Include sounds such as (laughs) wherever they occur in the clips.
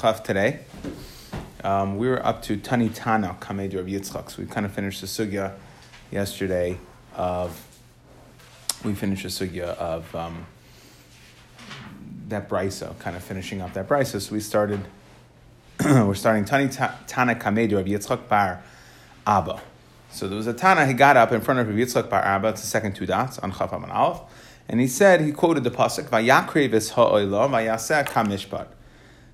Chav today. Um, we were up to Tani Tana, Kamed of Yitzchak. So we kind of finished the sugya yesterday of, we finished the sugya of um, that brisa, kind of finishing up that brisa. So we started, (clears throat) we're starting Tani Tana Kamed of Yitzchak Bar Abba. So there was a Tana, he got up in front of Yitzchak Bar Abba, it's the second two dots on Chav Aleph. And he said, he quoted the pasuk, "Vayakrev ha'oila vayaseh kamishpat."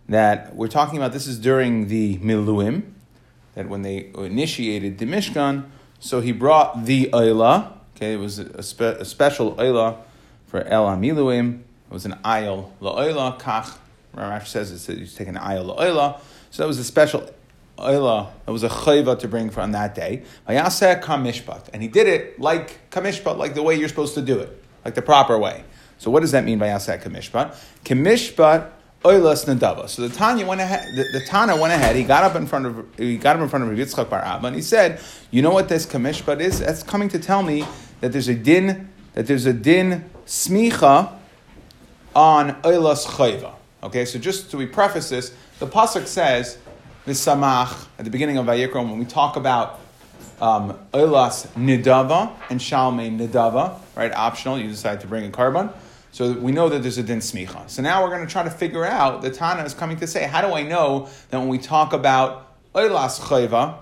That we're talking about. This is during the miluim, that when they initiated the Mishkan, so he brought the oila. Okay, it was a, spe, a special oila for El Miluim. It was an ayil la'oila kach. Rashi says it's, he's taking an ayil la'oila. So that was a special oila. That was a chayva to bring from that day. Vayaseh kamishpat, and he did it like kamishpat, like the way you're supposed to do it like the proper way. So what does that mean by Yasek Kamishpat? Kamishpat Oilas Nadava. So the Tanya went ahead. The, the, Tana went ahead. He got up in front of he got up in front of Yitzchak Bar Abba, and he said, "You know what this Kamishpat is? That's coming to tell me that there's a din that there's a din smicha on Oilas Chayva." Okay, so just to we preface this, the pasuk says, "V'samach" at the beginning of Vayikra when we talk about um, Oilas Nidava and Shalmei Nidava, right? Optional, you decide to bring a korban. So we know that there's a din smicha. So now we're going to try to figure out, the Tana is coming to say, how do I know that when we talk about Oilas Chayva,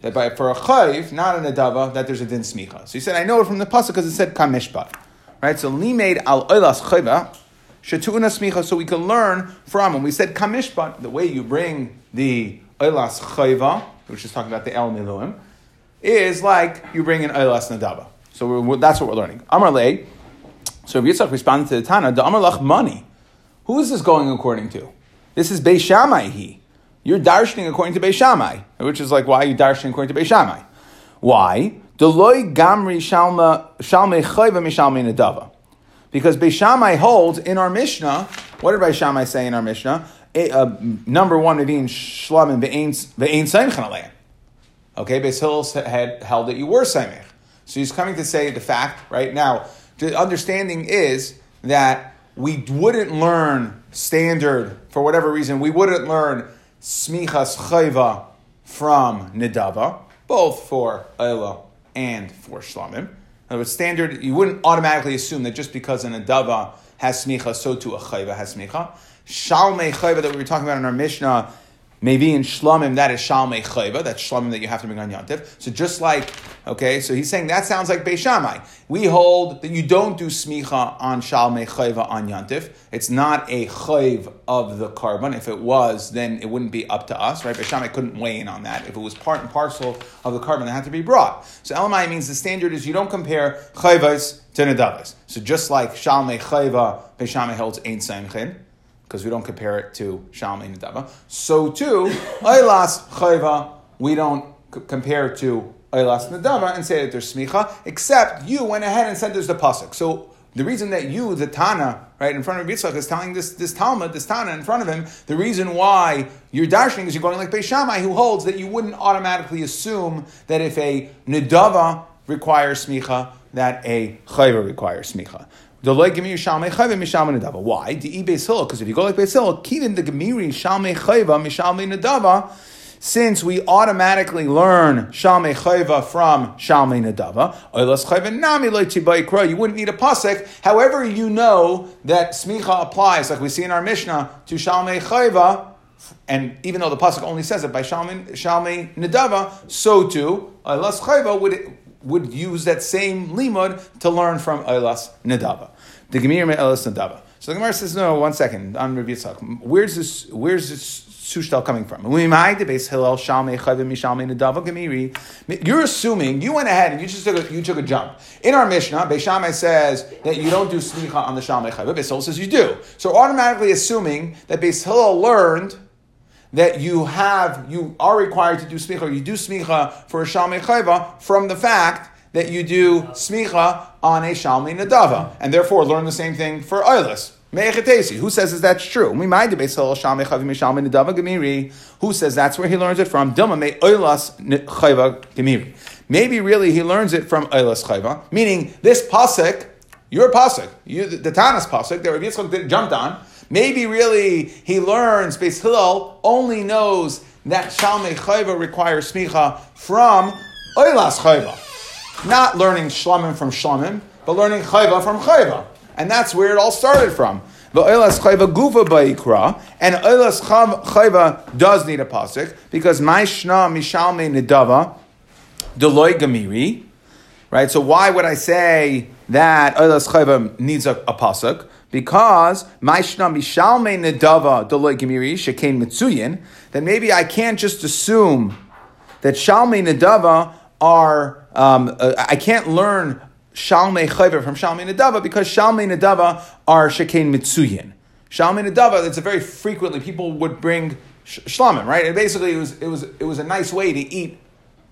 that by, for a chayv, not an adava, that there's a din smicha. So he said, I know it from the pasuk because it said kamishpat, right? So made al oilas chayva shetuna smicha. So we can learn from when we said kamishpat, the way you bring the oilas chayva, which is talking about the el miluim, is like you bring in Eilas Nadaba. So that's what we're learning. Amar Le. So Yitzchak responded to the Tana, the Amar Lach money. Who is this going according to? This is Beishamai he. You're darshaning according to Beishamai, which is like why you darshaning according to Beishamai? Why? Deloy Gamri Shalme Chayva Mishalme Nadava. Because Beishamai holds in our Mishnah, what did Beishamai say in our Mishnah? A, uh, number one, Medin Shlamim Ve'ain Seimchan Okay, Beis Hillel had held that you were Saimech. So he's coming to say the fact right now. The understanding is that we wouldn't learn standard for whatever reason. We wouldn't learn smichas chayva from nidava, both for Eila and for shlamim. In other words, standard, you wouldn't automatically assume that just because an adava has smicha, so too a chayva has smicha. Shalmei chayva that we were talking about in our Mishnah Maybe in Shlamim, that is Shalmei Chayva, that's Shlamim that you have to bring on Yantif. So just like, okay, so he's saying that sounds like Beishamai. We hold that you don't do Smicha on Shalmei Chayva on Yantif. It's not a Chayv of the korban. If it was, then it wouldn't be up to us, right? Beishamai couldn't weigh in on that. If it was part and parcel of the korban, that had to be brought. So Elamai means the standard is you don't compare Chayvas to Nadavas. So just like Shalmei Chayva, Beishamai holds Ein Saimchin because we don't compare it to Shalmei Nadava. So too, (laughs) Eilas Chayva, we don't c- compare to Eilas Nadava and say that there's Smicha, except you went ahead and said there's the Pasuk. So the reason that you, the Tana, right, in front of Yitzchak, is telling this, this Talmud, this Tana in front of him, the reason why you're dashing is you're going like Beis Shammai, who holds that you wouldn't automatically assume that if a Nadava requires Smicha, that a Chayva requires Smicha. Why? Because if you go like Beis Hillel, Kivin the Gemiri Shalmei Chayva Mishalmei Nadava, since we automatically learn Shalmei Chayva from Shalmei Nadava, Oilas Chayva Nami Kra, you wouldn't need a pasuk. However, you know that Smicha applies, like we see in our Mishnah, to Shalmei Chayva, and even though the pasuk only says it by Shalmei, Shalmei Nadava, so too Oilas Chayva would would use that same limud to learn from Oilas Nadava. The Gemir Me'elas Nadava. So the Gemara says, no, one second, on Rabbi Yitzchak. Where's this, where's this sushtal coming from? You're assuming, you went ahead and you just took a, you took a jump. In our Mishnah, Beishamai says that you don't do smicha on the Shalmei Chayva. Beis says you do. So automatically assuming that Beis Hillel learned that you have, you are required to do smicha, you do smicha for a Shalmei Chayva from the fact that you do smicha on a Shalmi Nadava, and therefore learn the same thing for Eilis. Who says that that's true? Who says that's where he learns it from? Maybe really he learns it from Eilas Chayva, meaning this pasuk, your pasuk, you, the Tanas pasuk that Rabbi Yitzchak jumped on, Maybe really he learns, Beis Hillel only knows that Shalmei Chayva requires smicha from Oilas Chayva. Not learning Shlamim from Shlamim, but learning Chayva from Chayva. And that's where it all started from. The Oilas Chayva Gufa Ba'ikra, and Oilas Chayva does need a pasuk because my Maishna Mishalme Nidava Deloy Gamiri. Right? So why would I say that Oilas Chayva needs a, a pasuk? Because Maishna Mishalme Nidava Deloy Gamiri Shekain Mitsuyin, then maybe I can't just assume that Shalme Nidava are, um, uh, I can't learn Shalmei Chayver from Shalmei Nadava because Shalmei Nadava are Shekain Mitsuyin. Shalmei Nadava, it's a very frequently, people would bring sh- right? And basically it was, it, was, it was a nice way to eat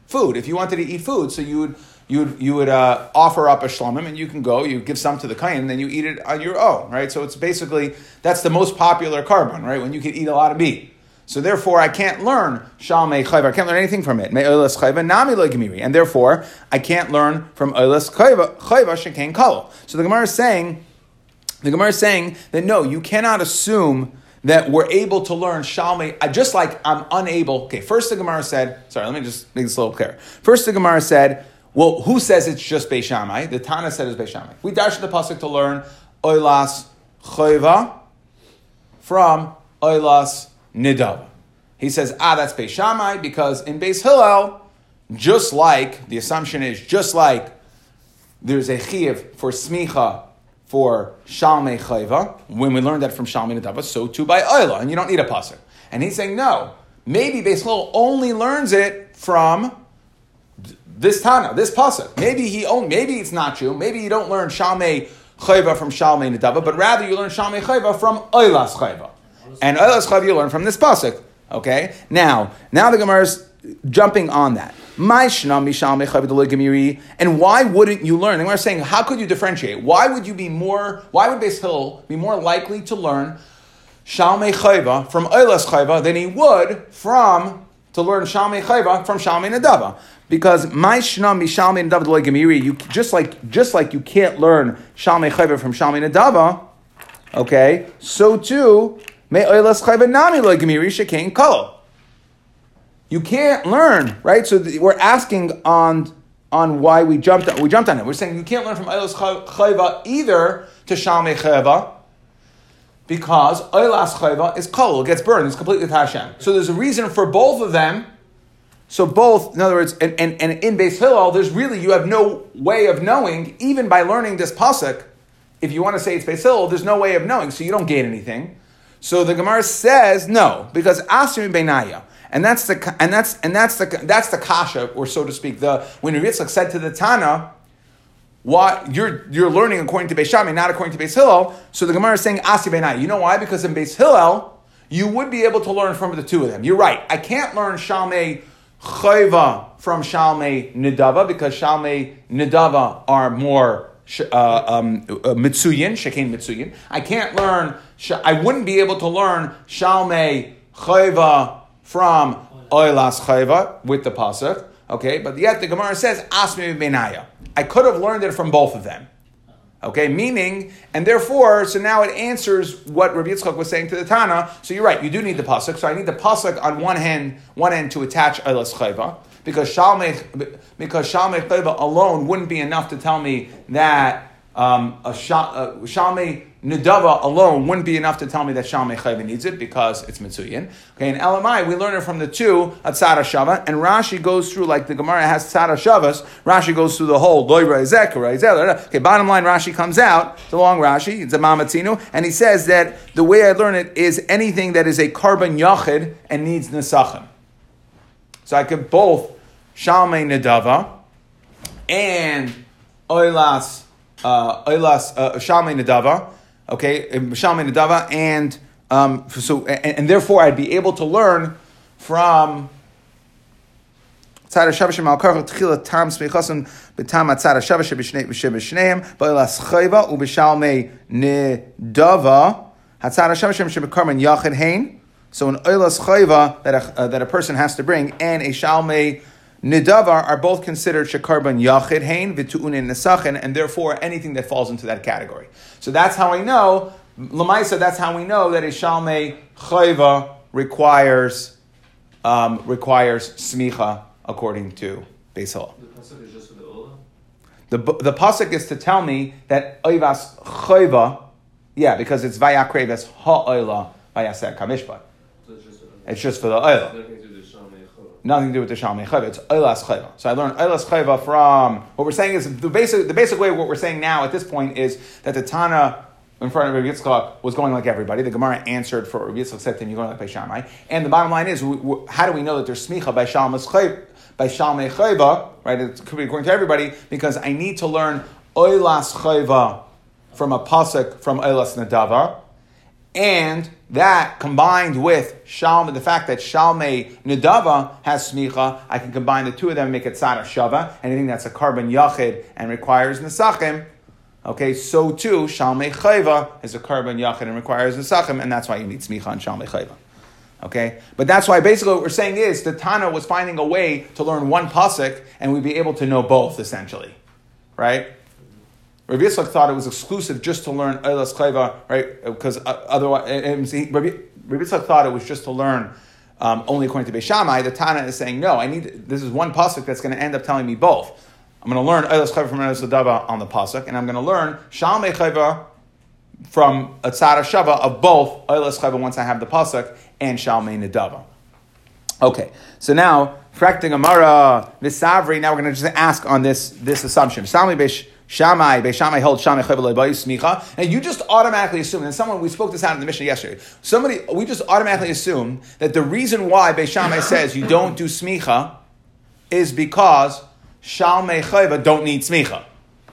food. If you wanted to eat food, so you would, you would, you would uh, offer up a shlamim and you can go, you give some to the kain, and then you eat it on your own, right? So it's basically, that's the most popular korban, right? When you can eat a lot of meat. So therefore, I can't learn Shalmei Chayva. I can't learn anything from it. Chayva nami and therefore I can't learn from Olas Chayva shekain kol. So the Gemara is saying, the Gemara is saying that no, you cannot assume that we're able to learn Shalmei, just like I'm unable. Okay, first the Gemara said, sorry, let me just make this a little clearer. First the Gemara said, well, who says it's just Beishamai? The Tana said it's Beishamai. We dashed the pasuk to learn Oilas Chayva from Oilas Nidava. He says, ah, that's Beis Shammai, because in Beis Hillel, just like, the assumption is, just like there's a chiv for smicha for Shalmei Chayva, when we learned that from Shalmei Nidava, so too by Oila, and you don't need a pasuk. And he's saying, no, maybe Beis Hillel only learns it from this Tana, this pasuk. Maybe he only, maybe it's not true. Maybe you don't learn Shalmei Chayva from Shalmei Nidava, but rather you learn Shalmei Chayva from Oilas Chayva. And Oilas Chayva you learn from this pasuk. Okay? Now, now the Gemara is jumping on that. And why wouldn't you learn? And we're saying, how could you differentiate? Why would you be more, why would Beis Hill be more likely to learn Shalmei Chayva from Eilas Chayva than he would from, to learn Shalmei Chayva from Shalmei Nadava? Because my Shnam Mishalmei Nadava Gemiri, you just like just like you can't learn Shalmei Chayva from Shalmei Nadava, okay, so too may Ayla's Khavenami Lagamiri Shaken Kolo. you can't learn, right? So we're asking on on why we jumped on, we jumped on it. We're saying you can't learn from Eilas Chayva either to Shalmei Chayva because Eilas Chayva is it gets burned, it's completely Hashem. So there's a reason for both of them. So both, in other words, and, and, and in Beis Hillel, there's really, you have no way of knowing, even by learning this pasuk, if you want to say it's Beis Hillel, there's no way of knowing, so you don't gain anything. So the Gemara says no, because Asim Benaya. And that's the and that's and that's the that's the kasha, or so to speak. The when Yitzchak said to the Tana, "What you're you're learning according to Beis Shammai, not according to Beis Hillel." So the Gemara is saying Asi Benaya. You know why? Because in Beis Hillel, you would be able to learn from the two of them. You're right. I can't learn Shalmei Chayva from Shalmei Nidava because Shalmei Nidava are more uh, um, uh, Mitsuyin, Mitsuyin. I can't learn, I wouldn't be able to learn Shalmei Chayva from Oilas Chayva with the Pasuk. Okay, but yet the Gemara says Asmi Benaya. I could have learned it from both of them. Okay, meaning, and therefore, so now it answers what Rabbi Yitzchak was saying to the Tana. So you're right, you do need the pasuk. So I need the pasuk on one hand, one end to attach Eilas Chayva, because Shalmei because Shalmei alone wouldn't be enough to tell me that um, a Shalmei Nidava alone wouldn't be enough to tell me that Shalmei Chayva needs it because it's Mitsuyin. Okay, in LMI, we learn it from the two at Tzara Shava, and Rashi goes through, like the Gemara has Tzara Shavas, Rashi goes through the whole Okay, bottom line, Rashi comes out, it's a long Rashi, it's a Mamatzinu, and he says that the way I learn it is anything that is a korban yachid and needs Nesachim. So I could both Shalmei Nedava and Oilas, uh, Oilas, uh, Shalmei Nedava, okay, Shalmei Nedava, and um, so, and, and, therefore I'd be able to learn from Tzad Shavah Shemal Karach Tchila Tam B'Tam Chayva U'B'Shalmei Hain so an oilas chayva that a, uh, that a person has to bring and a shalmei nidavar are both considered shekarban yachid hain v'tu'unin nesachin, and therefore anything that falls into that category. So that's how I know Lamaisa, that's how we know that a Shalmei Chayva requires, um, requires smicha according to Beis Hillel. The pasuk is just for the Ola? The, the pasuk is to tell me that Oivas Chayva, yeah, because it's Vayakreves Ha'oila Vayaseh Kamishpat. So it's just for the It's just for the Oila. Nothing to do with the Shalmei Shalmei Chayva. It's Eilas Chayva. So I learned Eilas Chayva from what we're saying is the basic the basic way what we're saying now at this point is that the Tana in front of Rabbi Yitzchak was going like everybody. The Gemara answered for Rabbi Yitzchak said to him, "You're going like by Shammai." And the bottom line is, we, we, how do we know that there's smicha by Shalmei? By Shalmei Chayva, right? It could be according to everybody because I need to learn Eilas Chayva from a pasuk from Eilas Nadava. And that combined with Shalmei, the fact that Shalmei Nidava has smicha, I can combine the two of them and make it Tzara Shava. Anything that's a korban yachid and requires Nesachim, okay, so too Shalmei Chayva is a korban yachid and requires Nesachim, and that's why you need smicha and Shalmei Chayva. Okay? But that's why basically what we're saying is the Tana was finding a way to learn one pasuk and we'd be able to know both, essentially. Right? Rabbi Yitzchak thought it was exclusive just to learn Eilas Chayva, right? Because uh, otherwise, and Rabbi, Yitzchak thought it was just to learn um, only according to Beis Shammai. The Tana is saying, no, I need, this is one pasuk that's going to end up telling me both. I'm going to learn Eilas Chayva from Eilas Ladava on the pasuk, and I'm going to learn Shalmei Chayva from a Tzara Shava of both Eilas Chayva once I have the pasuk and Shalmei Nadava. Okay, so now Frakting Amara Visavri. Now we're going to just ask on this this assumption. Shalmei Beish Shammai Beish Shammai held Leibai Smicha, and you just automatically assume. And someone we spoke this out in the mission yesterday. Somebody we just automatically assume that the reason why Beish Shammai says you don't do Smicha is because Shalmei Chayva don't need Smicha.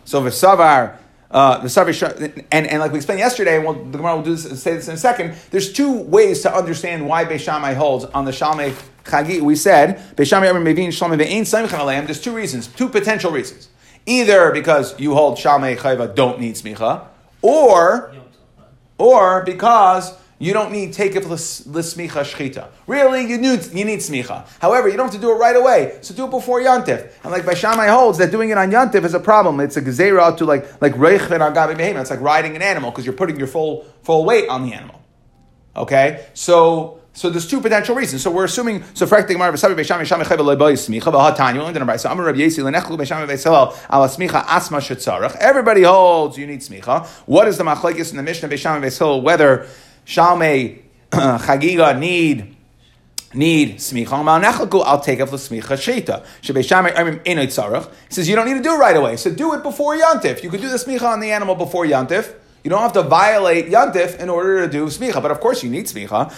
So Visavar. Uh, the Savi and, and like we explained yesterday, and we'll, the Gemara will do this, say this in a second. There's two ways to understand why Beis Shammai holds on the Shalmei Chagi. We said Beis Shammai Amar Mevin Shalmei Ve'ein Samichan Aleim. There's two reasons, two potential reasons. Either because you hold Shalmei Chayva don't need smicha, or or because you don't need take it l'smicha shchita. Really, you need you need smicha. However, you don't have to do it right away. So do it before yantif. And like Bashamai holds that doing it on yantif is a problem. It's a gezerah to like like reich and agabe behema. It's like riding an animal because you're putting your full full weight on the animal. Okay, so. So there's two potential reasons. So we're assuming so frakting mar v'sabi beisham yisham echayv loy smicha v'hatan. You learned in a brayso. Amar Rabbi Yesi lenechlu beisham v'eisel ala smicha asma shetzarach. Everybody holds you need smicha. What is the machlekes in the Mishnah beisham v'eisel whether Shalmei (clears throat) Chagiga need need smicha. I'll take it for smicha shita. He says you don't need to do it right away. So do it before yantif. You could do the smicha on the animal before yantif. You don't have to violate yantif in order to do smicha. But of course you need smicha.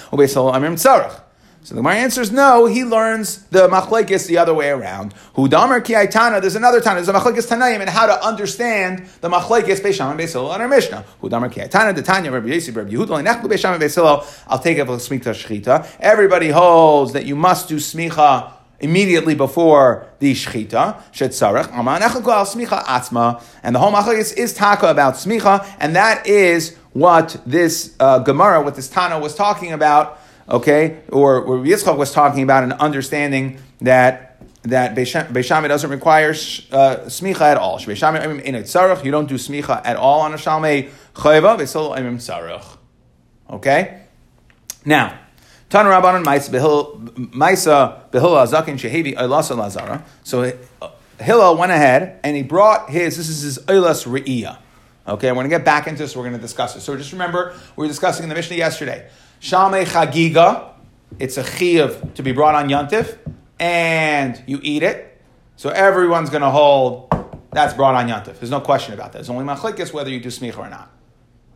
So the Gemara answers no. He learns the machlekes the other way around. Hudamer ki aitana. There's another tana. There's a machlekes tanayim and how to understand the machlekes beisham and beisil on our Mishnah. Hudamer ki aitana. The tanya Rabbi Yossi Rabbi Yehuda beisham and beisil. I'll take it for smicha shchita. Everybody holds that you must do smicha immediately before the shchita. Shetzarech ama nechlu al smicha atzma. And the whole machlekes is taka about smicha, and that is what this uh, Gemara, what this Tana was talking about okay, or Yitzchak was talking about an understanding that that Beishamai doesn't require uh, smicha at all. Beishamai in tzarech, you don't do smicha at all on a shalmei chayva. Beisol imim tzarech. Okay, now. Tan Rabbanon Maisa Behil Azakin Shehevi Eilasa Lazara. So Hillel went ahead and he brought his. This is his Eilas Re'iyah. Okay, we're going to get back into this. We're going to discuss it. So just remember, we were discussing in the Mishnah yesterday. Shalmei Chagiga, it's a chiyuv to be brought on Yontif, and you eat it. So everyone's going to hold that's brought on Yontif. There's no question about that. There's only machlekes whether you do smicha or not.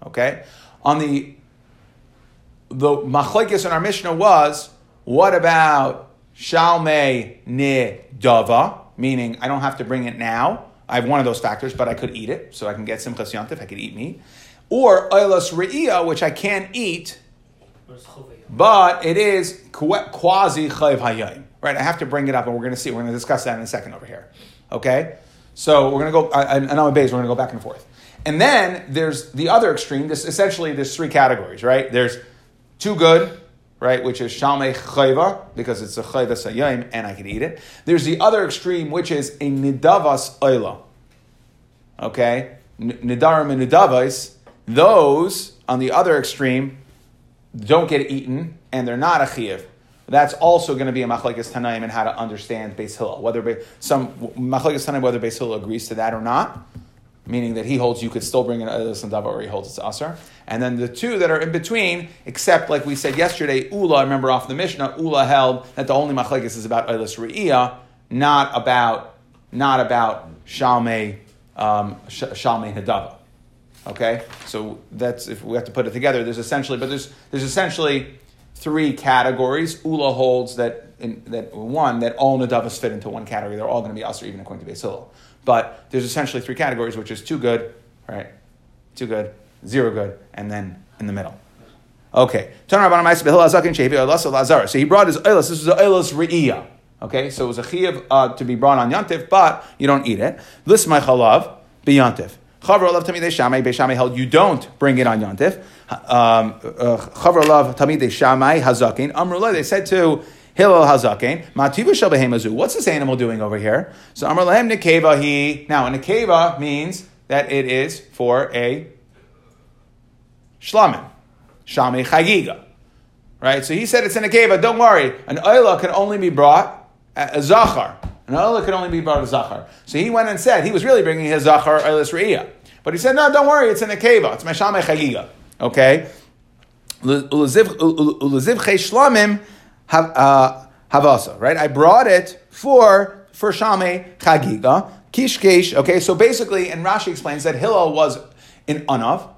Okay? On the the machlekes in our Mishnah was what about Shalmei Nidava, meaning I don't have to bring it now. I have one of those factors, but I could eat it, so I can get simchas yantif. I could eat meat, or oilas re'iyah, which I can't eat, but it is quasi chayv hayayim. Right? I have to bring it up, and we're going to see. We're going to discuss that in a second over here. Okay? So we're going to go. I, I know in base. We're going to go back and forth. And then there's the other extreme. This essentially there's three categories. Right? There's too good. Right, which is shalmei chayva because it's a chayva sayayim and I can eat it. There's the other extreme, which is a nidavas oila. Okay, nidarim and nidavas those on the other extreme don't get eaten and they're not a chiyuv. That's also going to be a machlekes tanaim and how to understand Beis Hillel. Whether some machlekes tanaim whether Beis Hillel agrees to that or not, meaning that he holds you could still bring an Eilis and Dava or he holds it's Asar. And then the two that are in between, except like we said yesterday, Ula, remember off the Mishnah, Ula held that the only machlekes is about Eilis Re'iyah, not about not about Shalmei um, Sh- Shalmei Hadava. Okay, so that's if we have to put it together. There's essentially, but there's there's essentially three categories. Ula holds that in, that one that all nadavas fit into one category. They're all going to be usher even according to Beis Hillel. But there's essentially three categories, which is too good, right? Too good, zero good, and then in the middle. Okay. So he brought his oilas. This was the oilas re'iyah. Okay, so it was a chiyuv uh, to be brought on yantif, but you don't eat it. This my chalav be yantif. Chavar olav tamidei shamay beishamay held you don't bring it on yantif. Um, uh, Chavar olav tamidei shamay hazakin amrullah. They said to Hillel shel behemazu. What's this animal doing over here? So amr lahem nekeva he. Now a nekeva means that it is for a shlamin, shamay chagiga. Right? So he said it's in a cave, don't worry. An oila can only be brought a zachar. An oila can only be brought a zachar. So he went and said he was really bringing his zachar oilis re'iyah. But he said, no, don't worry, it's in a cave. It's meshame chagiga. Okay? Uleziv shlamim havasa. Right? I brought it for for shame chagiga. Kishkesh. Okay, so basically, and Rashi explains that Hillel was in Anav,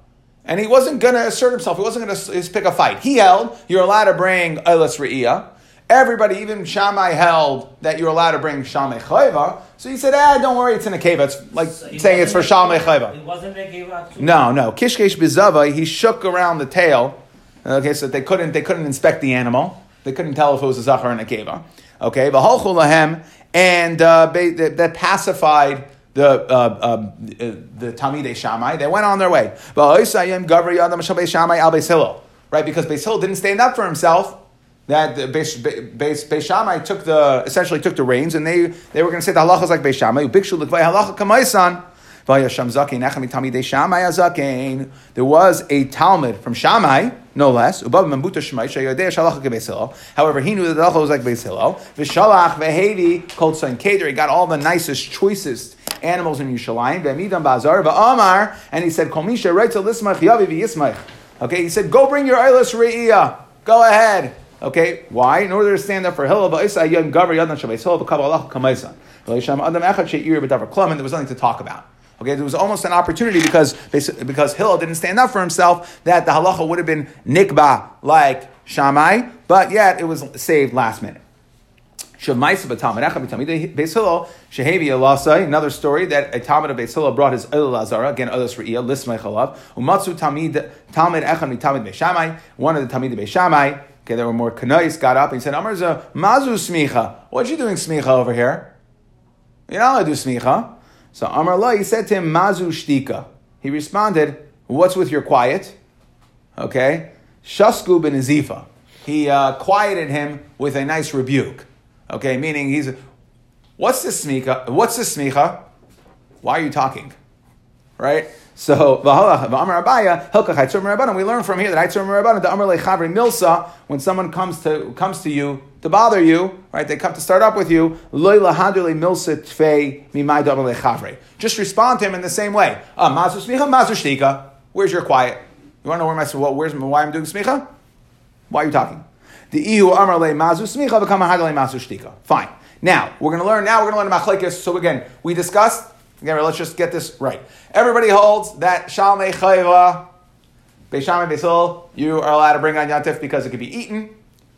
and he wasn't going to assert himself. He wasn't going to pick a fight. He held you're allowed to bring Eilas Re'iyah. Everybody, even Shammai, held that you're allowed to bring Shamei Chayva. So he said, ah, don't worry, it's in a cave. It's like So saying it's for Shamei Chayva. It wasn't a cave. No, no. Kishkesh Bizava, he shook around the tail. Okay, so they couldn't they couldn't inspect the animal. They couldn't tell if it was a zachar and a keva. Okay, v'holchu lahem, and uh, that pacified the uh, uh, the Shammai. They went on their way. Right, because Beis Hillel didn't stand up for himself. That the Beis, Beis, Beis Shammai took the essentially took the reins, and they, they were going to say the halachas like Beis Shammai. There was a Talmud from Shammai, no less. However, he knew that the halacha was like Beis Hillel. V'shalach v'hevi kol tzayin keder. He got all the nicest, choicest animals in Yerushalayim. V'midam bazar v'amar, and he said, "Kol misha right to lismach yavi v'yismach." Okay, he said, "Go bring your eilis re'iyah. Go ahead." Okay, why? In order to stand up for Hillel, v'isa yom gavar yadan shabeis Hillel v'kav halacha kamaisan. There was nothing to talk about. Okay, there was almost an opportunity because because Hillel didn't stand up for himself that the halacha would have been nikba like Shammai, but yet it was saved last minute. Another story that a Talmud of Beis Hillel brought his Elul Azara again Elis Re'iyah Lismay Chalav Talmid Talmid Echad Talmid Beis Shammai one of the Talmid Beis Shammai okay there were more Kanais got up and said Amar Mazu Smicha what are you doing Smicha over here you're not allowed to do Smicha so Amar Allah, he said to him, Mazu Shtika. He responded, What's with your quiet? Okay. Shasku ben Azifa. He uh, quieted him with a nice rebuke. Okay, meaning he's, What's this smicha? What's this smicha? Why are you talking? Right? So. We learn from here that milsa, when someone comes to, comes to you to bother you, right, they come to start up with you. Just respond to him in the same way. Ah. Where's your quiet? You want to know where my, well, where's, why I'm doing smicha? Why are you talking? The ihu amar le mazu smicha, v'kama hadu le mazu shtika. Fine. Now, we're going to learn, now we're going to learn machlekes. So again, we discussed, again, let's just get this right. Everybody holds that Shalmei Chayva, Beishamei Beisil, you are allowed to bring on Yantif because it could be eaten,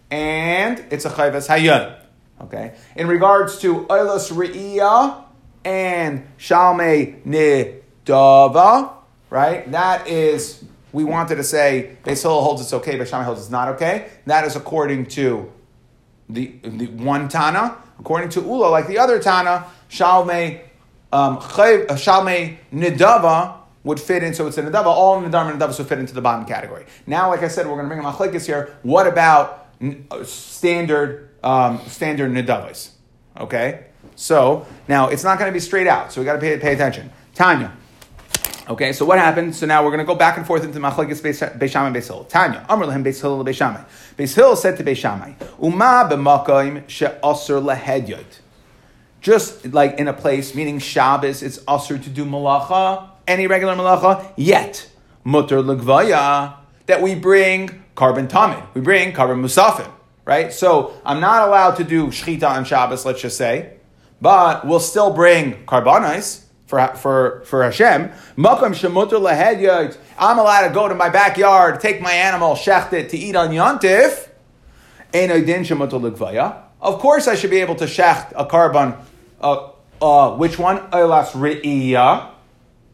and it's a Chayvas Hayyan. Okay? In regards to Eilas Re'iyah and Shalmei Nidava, right? That is, we wanted to say Beisil holds it's okay, Beishamei holds it's not okay. That is according to the, the one Tana. According to Ula, like the other Tana, Shalmei um, Shalmei Nidava would fit in, so it's a Nidava, all Nidava and Nidavas would fit into the bottom category. Now, like I said, we're going to bring a Machlekes here. What about uh, standard, um, standard Nidavas? Okay? So, now, it's not going to be straight out, so we got to pay, pay attention. Tanya. Okay, so what happened? So now we're going to go back and forth into Machlekes Beishamai and Beis Tanya, Amr lehem Beis Hillel Beishamai. Beis Hillel said to Beishamai, Uma b'makoim she'asr lehedyot. Just like in a place, meaning Shabbos, it's asr to do malacha, any regular malacha, yet mutter legvaya, that we bring korban tamid, we bring korban musafim, right? So I'm not allowed to do shchita on Shabbos, let's just say, but we'll still bring carbonis, for, for, for Hashem. Makam shemuter lehedyot. I'm allowed to go to my backyard, take my animal, shecht it to eat on Yontif. Of course, I should be able to shecht a korban. Uh, uh, which one? Eilas re'iyah.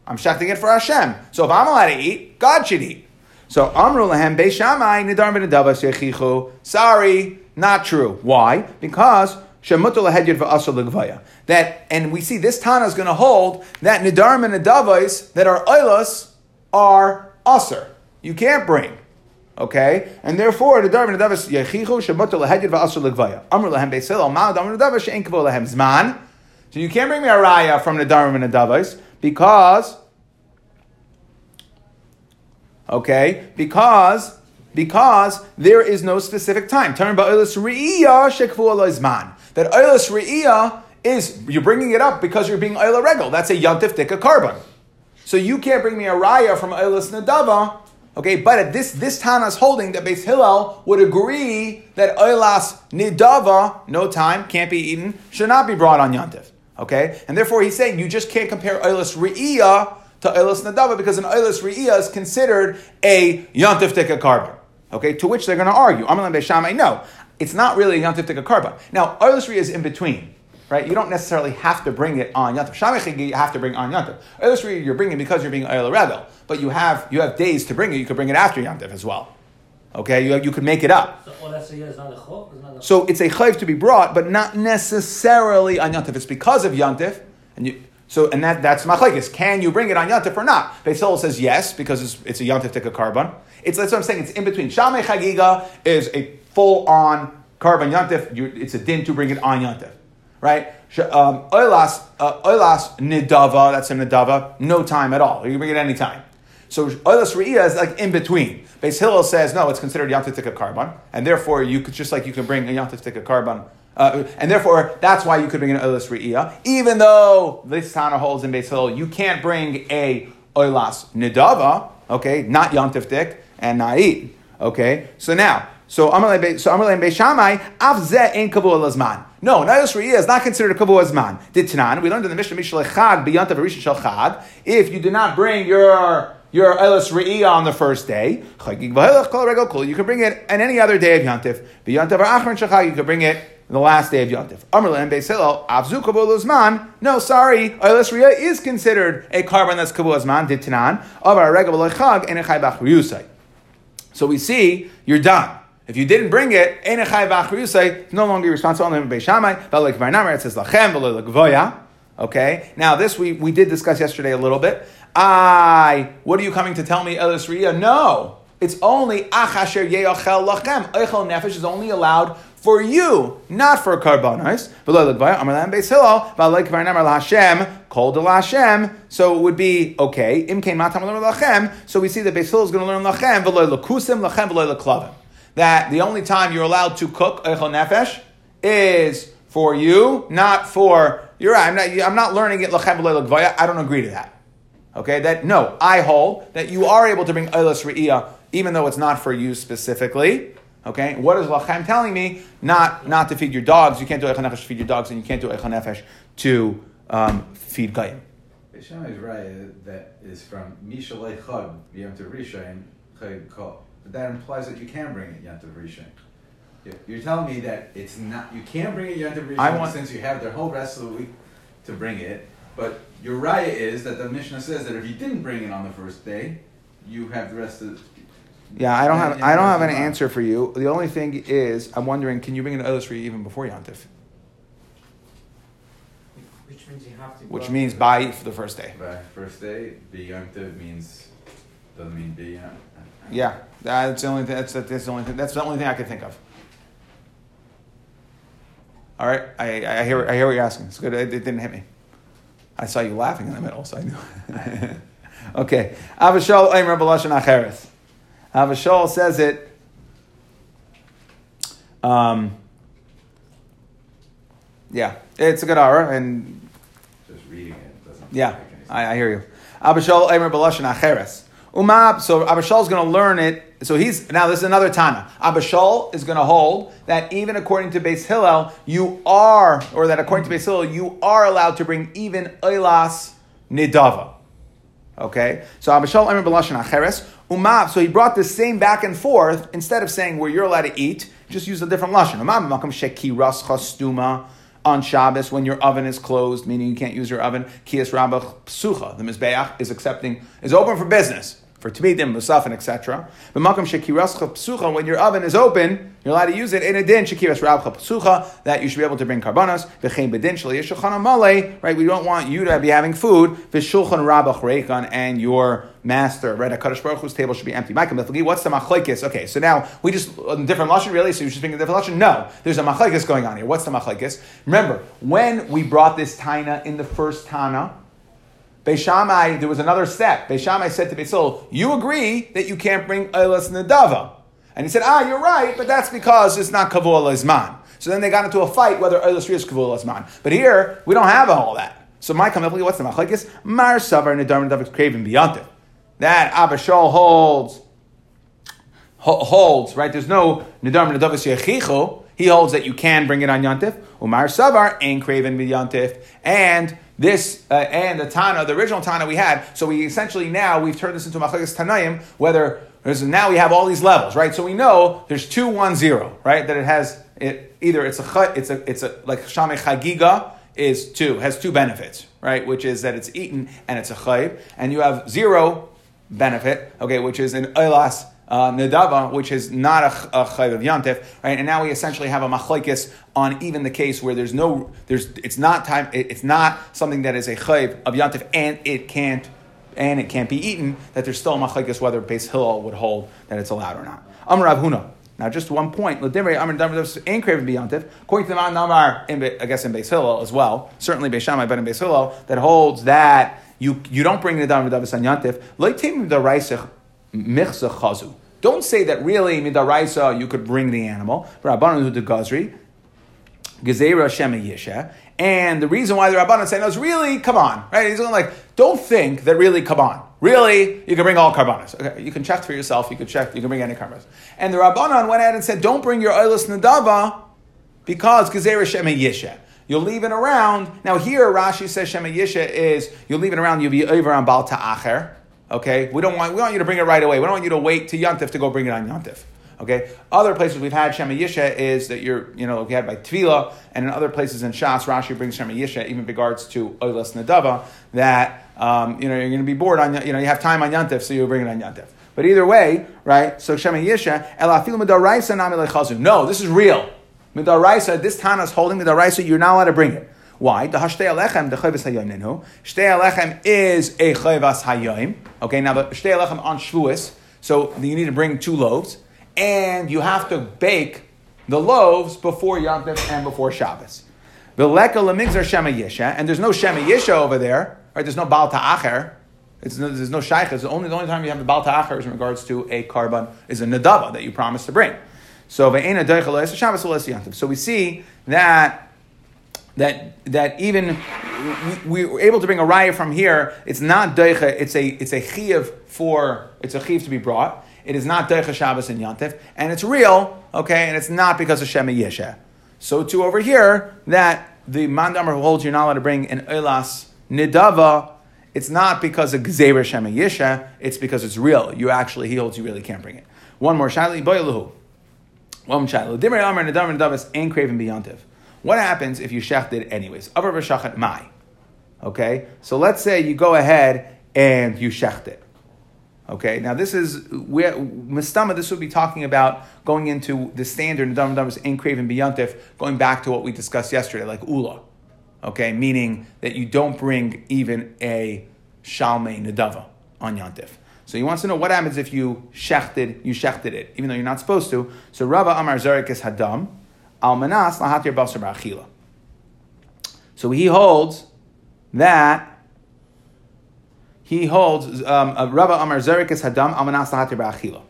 I'm shechting it for Hashem. So if I'm allowed to eat, God should eat. So Amru lahem beishamai nidar yechichu. Sorry, not true. Why? Because that and we see this Tana is going to hold that nidarim and nidavais that are oilas are aser. You can't bring. Okay, and therefore the nidarim and nidavais yechichu shemutal lehedyed va'aser legvaya. Amr lehem beisil al damar nidavais she'en kavol lehem zman. So you can't bring me a raya from nidarim and nidavais because. Okay, because because there is no specific time. Turn about olas riya shaqfuloisman that Eilis Re'iyah is, you're bringing it up because you're being Eila Regal. That's a Yantif Dika korban. So you can't bring me a Raya from Eilis Nadava. Okay, but at this this Tana's holding that Beis Hillel would agree that Eilas Nidava, no time, can't be eaten, should not be brought on Yantif. Okay, and therefore he's saying you just can't compare Eilis Re'iyah to Eilis Nadava because an Eilis Re'iyah is considered a Yantif Dika korban. Okay, to which they're going to argue. Amalan Beishamai, no, it's not really Yantif Tika Karban. Now, Oilisri is in between, right? You don't necessarily have to bring it on Yantif. Shamechigi, you have to bring on Yantif. Oilisri, you're bringing because you're being Oil Rebel, but you have, you have days to bring it. You could bring it after Yantif as well. Okay, you, you could make it up. So, oh, that's a, it's not a chok, it's not a so it's a chayv to be brought, but not necessarily on Yantif. It's because of Yantif, and you, so, and that, that's machlekes. Can you bring it on Yantif or not? Beis says yes, because it's, it's a Yantif Tika korban. It's that's what I'm saying. It's in between. Shamei Chagiga is a full on korban Yantif. it's a din to bring it on Yantif, right? Um, oilas, uh, oilas nidava. That's a nidava. No time at all. You can bring it any time. So oilas re'iyah is like in between. Beis Hillel says no, it's considered Yantif Tika korban, and therefore you could just like you can bring a Yantif Tika korban uh, and therefore, that's why you could bring an oilas re'iyah. Even though this Tana holds in Beis Hillel, you can't bring a oilas nidava, okay, not yontif dik and na'id, okay. So now, so Amalei so Amalei Beishamai avze in kavu lazman. No, Nailas Re'iyah is not considered a kavu azman. Did Tanan? We learned in the Mishnah beyond the Shel Chag. If you do not bring your your Elis Re'iyah on the first day, you can bring it on any other day of Yantif. Beyond Achron Shachag, you can bring it on the last day of Yontif. Amrlan Beis Hillel, Avzu No, sorry, Oilis Riyah is considered a korban that's Kabul Uzman, Ditanan, of our Regabal Chag, and Echai So we see, you're done. If you didn't bring it, Enechai Bach no longer responsible. Beis Shammai, Balak Varnamar, it says Lachem, Balak Okay, now this we, we did discuss yesterday a little bit. I, what are you coming to tell me, Elis Riyah? No, it's only Achasher Yeachel Lachem. Eichel Nefesh is only allowed for you, not for karbanos. So it would be okay. So we see that Beis Hillel is going to learn lachem That the only time you're allowed to cook eichel nefesh is for you, not for you're right. I'm not. I'm not learning it lachem I don't agree to that. Okay, that no, I hold that you are able to bring eilas re'iyah even though it's not for you specifically. Okay, what is Lachem telling me? Not not to feed your dogs. You can't do Eichan Nefesh to feed your dogs, and you can't do Eichan Nefesh to um, feed Gayim. Shema is right. That is from Mishalei Chag Yom Tov Rishon Chag Kol. But that implies that you can bring it Yom Tov Rishon. You're telling me that it's not. You can't bring it Yom Tov Rishon since you have the whole rest of the week to bring it. But your raya is that the Mishnah says that if you didn't bring it on the first day, you have the rest of yeah, I don't have I don't have an answer for you. The only thing is, I'm wondering, can you bring an illustrator even before Yantif? Which means you have to. Which means by for the first day. By first day, be Yantif means doesn't mean be. Yeah, that's the only thing. That's, that's the only thing. That's the only thing I can think of. All right, I, I hear I hear what you're asking. It's good. It, it didn't hit me. I saw you laughing in the middle, so I knew. (laughs) Okay. Abba Shaul Eimer Balashon Acheres. Abba Shaul says it. Um, yeah, it's a good hour, and Just reading it doesn't. yeah, make any sense. I, I hear you. Abba Shaul Eimer Balashon Acheres. Umab, so Abba Shaul is going to learn it. So he's, now this is another Tana. Abba Shaul is going to hold that even according to Beis Hillel, you are, or that according to Beis Hillel, you are allowed to bring even Eilas Nidava. Okay? So Abba Shaul Eimer Balashon Acheres. Umab, so he brought the same back and forth. Instead of saying where you're allowed to eat, just use a different Lashon. Umab, Makam Shekiras Chastuma on Shabbos when your oven is closed, meaning you can't use your oven. Kias Rabach Psucha, the Mizbeach is accepting, is open for business, for Tmidim, Musafin, etc. But Makam Shekirascha Psucha, when your oven is open, you're allowed to use it in a din, Shekiras Rabcha Psucha, that you should be able to bring karbanos, V'chein Bedin Shali Yeshulchan Male, right? We don't want you to be having food, V'shulchan Rabach Reikan, and your master, right? A Kadosh Baruch Hu's table should be empty. Mithagi, what's the machlekes? Okay, so now we just a different lashon, really. So you should think a different lashon? No, there's a machlekes going on here. What's the machlekes? Remember when we brought this taina in the first tana. Beishamai, there was another step. Beishamai said to Beisol, "You agree that you can't bring Eilas Nadava," and he said, "Ah, you're right, but that's because it's not Kavul Lezman." So then they got into a fight whether Eilas is Kavul Lezman. But here we don't have all that. So my comment, what's the machlekes? Mar Savar Nadar Nadavik Craven Beyond that Abba Shaul holds holds right. There's no Nadar Nadavis Yechicho. He holds that you can bring it on Yantif. Umar Savar ain't craven Yantif. And this uh, and the Tana, the original Tana we had. So we essentially now we've turned this into Machlekes Tanayim, whether there's, now we have all these levels, right? So we know there's two one zero, right? That it has it either it's a it's a it's a like Shame Chagiga is two has two benefits, right? Which is that it's eaten and it's a chayv, and you have zero benefit, okay, which is an Eilas uh, Nadava, which is not a, a Chayv of Yantif, right? And now we essentially have a Machlaikis on even the case where there's no, there's, it's not time, it- it's not something that is a Chayv of Yantif and it can't, and it can't be eaten, that there's still a Machlaikis whether Beis Hillel would hold that it's allowed or not. Amr Rav Huna. Now, just one point. L'divrei Amr Davar ain't craven beyontif. According to the Namar, I guess in Beis Hillel as well, certainly Beis Shammai, but in Beis Hillel, that holds that you, you don't bring the Davar Davar on Yantif. Leitim the. Don't say that really midaraisa you could bring the animal. Rabbanu de Gazri, Gezerah Shema Yisha. And the reason why the Rabbanan saying no is really, come on, right? He's going like, don't think that really, come on. Really, you can bring all carbonas. Okay, you can check for yourself, you can check, you can bring any carbonas. And the Rabbanan went ahead and said, don't bring your oilus nadava because Gezerah Shema Yisha. You'll leave it around. Now here, Rashi says Shema Yisha is, you'll leave it around, you'll be over on Baal Ta'acher. Okay? We don't want, we want you to bring it right away. We don't want you to wait to Yantif to go bring it on Yantif. Okay. Other places we've had Shema Yisha is that you're, you know, we had by Tvila, and in other places in Shas, Rashi brings Shema Yisha, even regards to Oilas Nadava, that, um, you know, you're going to be bored on, you know, you have time on Yantif, so you bring it on Yantif. But either way, right, so Shema Yisha, Elafilu Midaraisa Nami. No, this is real. Midaraisa, this Tana is holding Midaraisa, you're not allowed to bring it. Why? The hashtei alechem, the chayvas hayoim. Shtei alechem is a chayvas hayoim. Okay, now the shtei alechem on shvuas, so you need to bring two loaves, and you have to bake the loaves before Yom Tov and before Shabbos. Veleka lemigzar shema yisha, and there's no shema yisha over there, right? There's no bal ta'acher. No, there's no shaykh. It's only the only time you have the bal ta'acher is in regards to a korban is a nadava that you promised to bring. So. So we see that that that even we, we were able to bring a raya from here. It's not deicha. It's a it's a chiyuv for it's a chiyuv to be brought. It is not deicha Shabbos and Yantif, and it's real. Okay, and it's not because of Shema Yesha. So too over here that the mandamar who holds you're not allowed to bring an elas nidava. It's not because of gzeira Shema Yesha. It's because it's real. You actually he holds you really can't bring it. One more shayli boyaluhu. One shayli. Dimrei amar nidava nidavas ain't craven beyontiv. What happens if you shecht it anyways? Avar v'shachat mai. Okay, so let's say you go ahead and you shecht it. Okay, now this is where Mistama, this would be talking about going into the standard Nadam Nadamas ain't craven beyontif, going back to what we discussed yesterday, like Ula. Okay, meaning that you don't bring even a Shalmei Nadava on Yantif. So he wants to know what happens if you shechted, you shechted it, even though you're not supposed to. So Rava Amar Zarek is Hadam, Almanas Lahatir Basar Ba'achila. So he holds that he holds um, uh, Rabba Amar Zerikas Hadam Amanas Lahatir Ba'achila.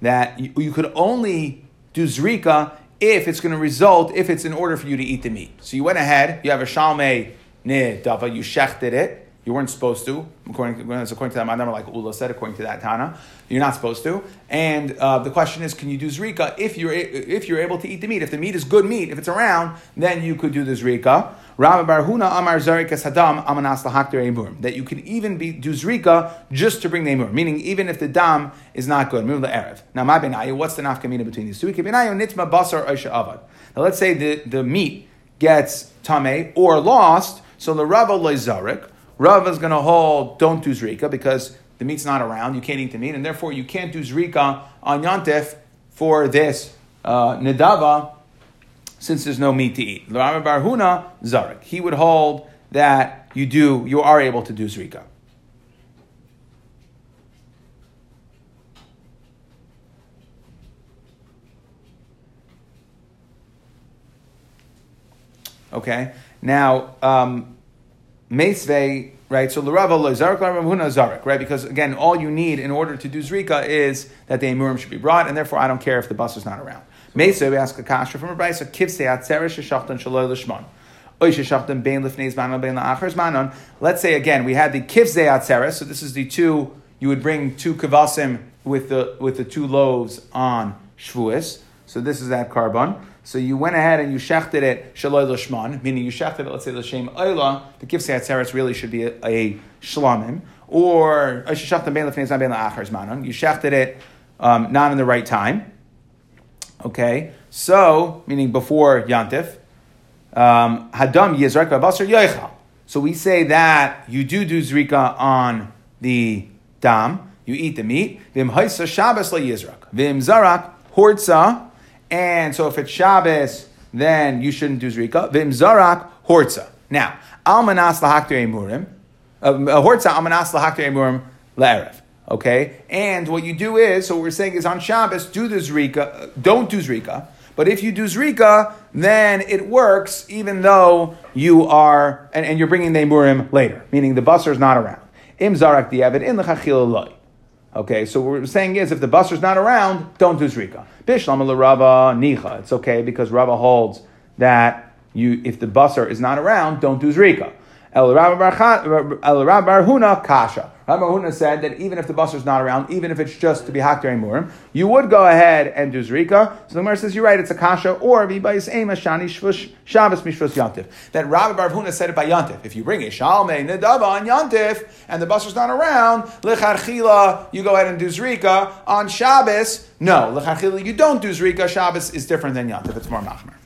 That you, you could only do Zrika if it's going to result, if it's in order for you to eat the meat. So you went ahead, you have a Shalmei Ne Dava, you shechted it, you weren't supposed to, according to, according to that Madama, like Ula said, according to that Tana. You're not supposed to. And uh, the question is, can you do Zrika if you're, if you're able to eat the meat? If the meat is good meat, if it's around, then you could do the Zrika. Rabbi Amar. That you can even be, do Zrika just to bring the. Meaning, even if the dam is not good. The Erev. Now, my benayu, what's the nafkamina between these two? Now, let's say the, the meat gets tame or lost, so the Rabba Leizarik, Rav is going to hold don't do zrika because the meat's not around. You can't eat the meat, and therefore you can't do zrika on yontif for this uh, nedava since there's no meat to eat. Rama Barhuna zarik. He would hold that you do you are able to do zrika. Okay. Now, um, Meisvei, right? So Larava Zarik Huna Zarik, right? Because again, all you need in order to do Zrika is that the Emurim should be brought, and therefore I don't care if the bus is not around. Meisvei, we ask a kasha from a brayso, Kivse Atzeresh Shachtan Shaloi Lishman. Let's say again, we had the kivze atzeres. So this is the two. You would bring two kavasim with the with the two loaves on shvuas. So this is that korban. So you went ahead and you shechted it shaloi l'shman, meaning you shechted it, let's say l'shem oila, the kivsei atzeres really should be a, a shlamim, or you shechted it um, not in the right time. Okay, so meaning before yantif, um, hadam yizrak basar yoichal. So we say that you do do zrika on the dam, you eat the meat. Vim haisa shabbos la. Vim zarak hortza and so if it's Shabbos, then you shouldn't do Zrika. Vim Zarak, Hortza. Now, Almanas lahaktir emurim. Uh, hortza almanas lahaktir emurim le'erev. Okay? And what you do is, so what we're saying is on Shabbos, do the Zrika, don't do Zrika. But if you do Zrika, then it works even though you are, and, and you're bringing the Emurim later, meaning the busser is not around. Im Zarak di'evid in l'chachil Okay, so what we're saying is if the busser's not around, don't do Zrika. Bishlam Rava Nicha. It's okay because Rava holds that you if the basar is not around, don't do zrika. El Rabbi Barhuna Kasha. Rabbi Barhuna said that even if the basar is not around, even if it's just to be hakter emurim, you would go ahead and do zrika. So the Gemara says you're right, it's a kasha or v'bayis ema shani shvush Shabbos mishvus yantif. That Rabbi Barhuna said it by yantif. If you bring a shalmei nedava on yantif and the basar is not around, lecharchila you go ahead and do zrika on Shabbos. No, lecharchila you don't do zrika. Shabbos is different than yantif. It's more machmer.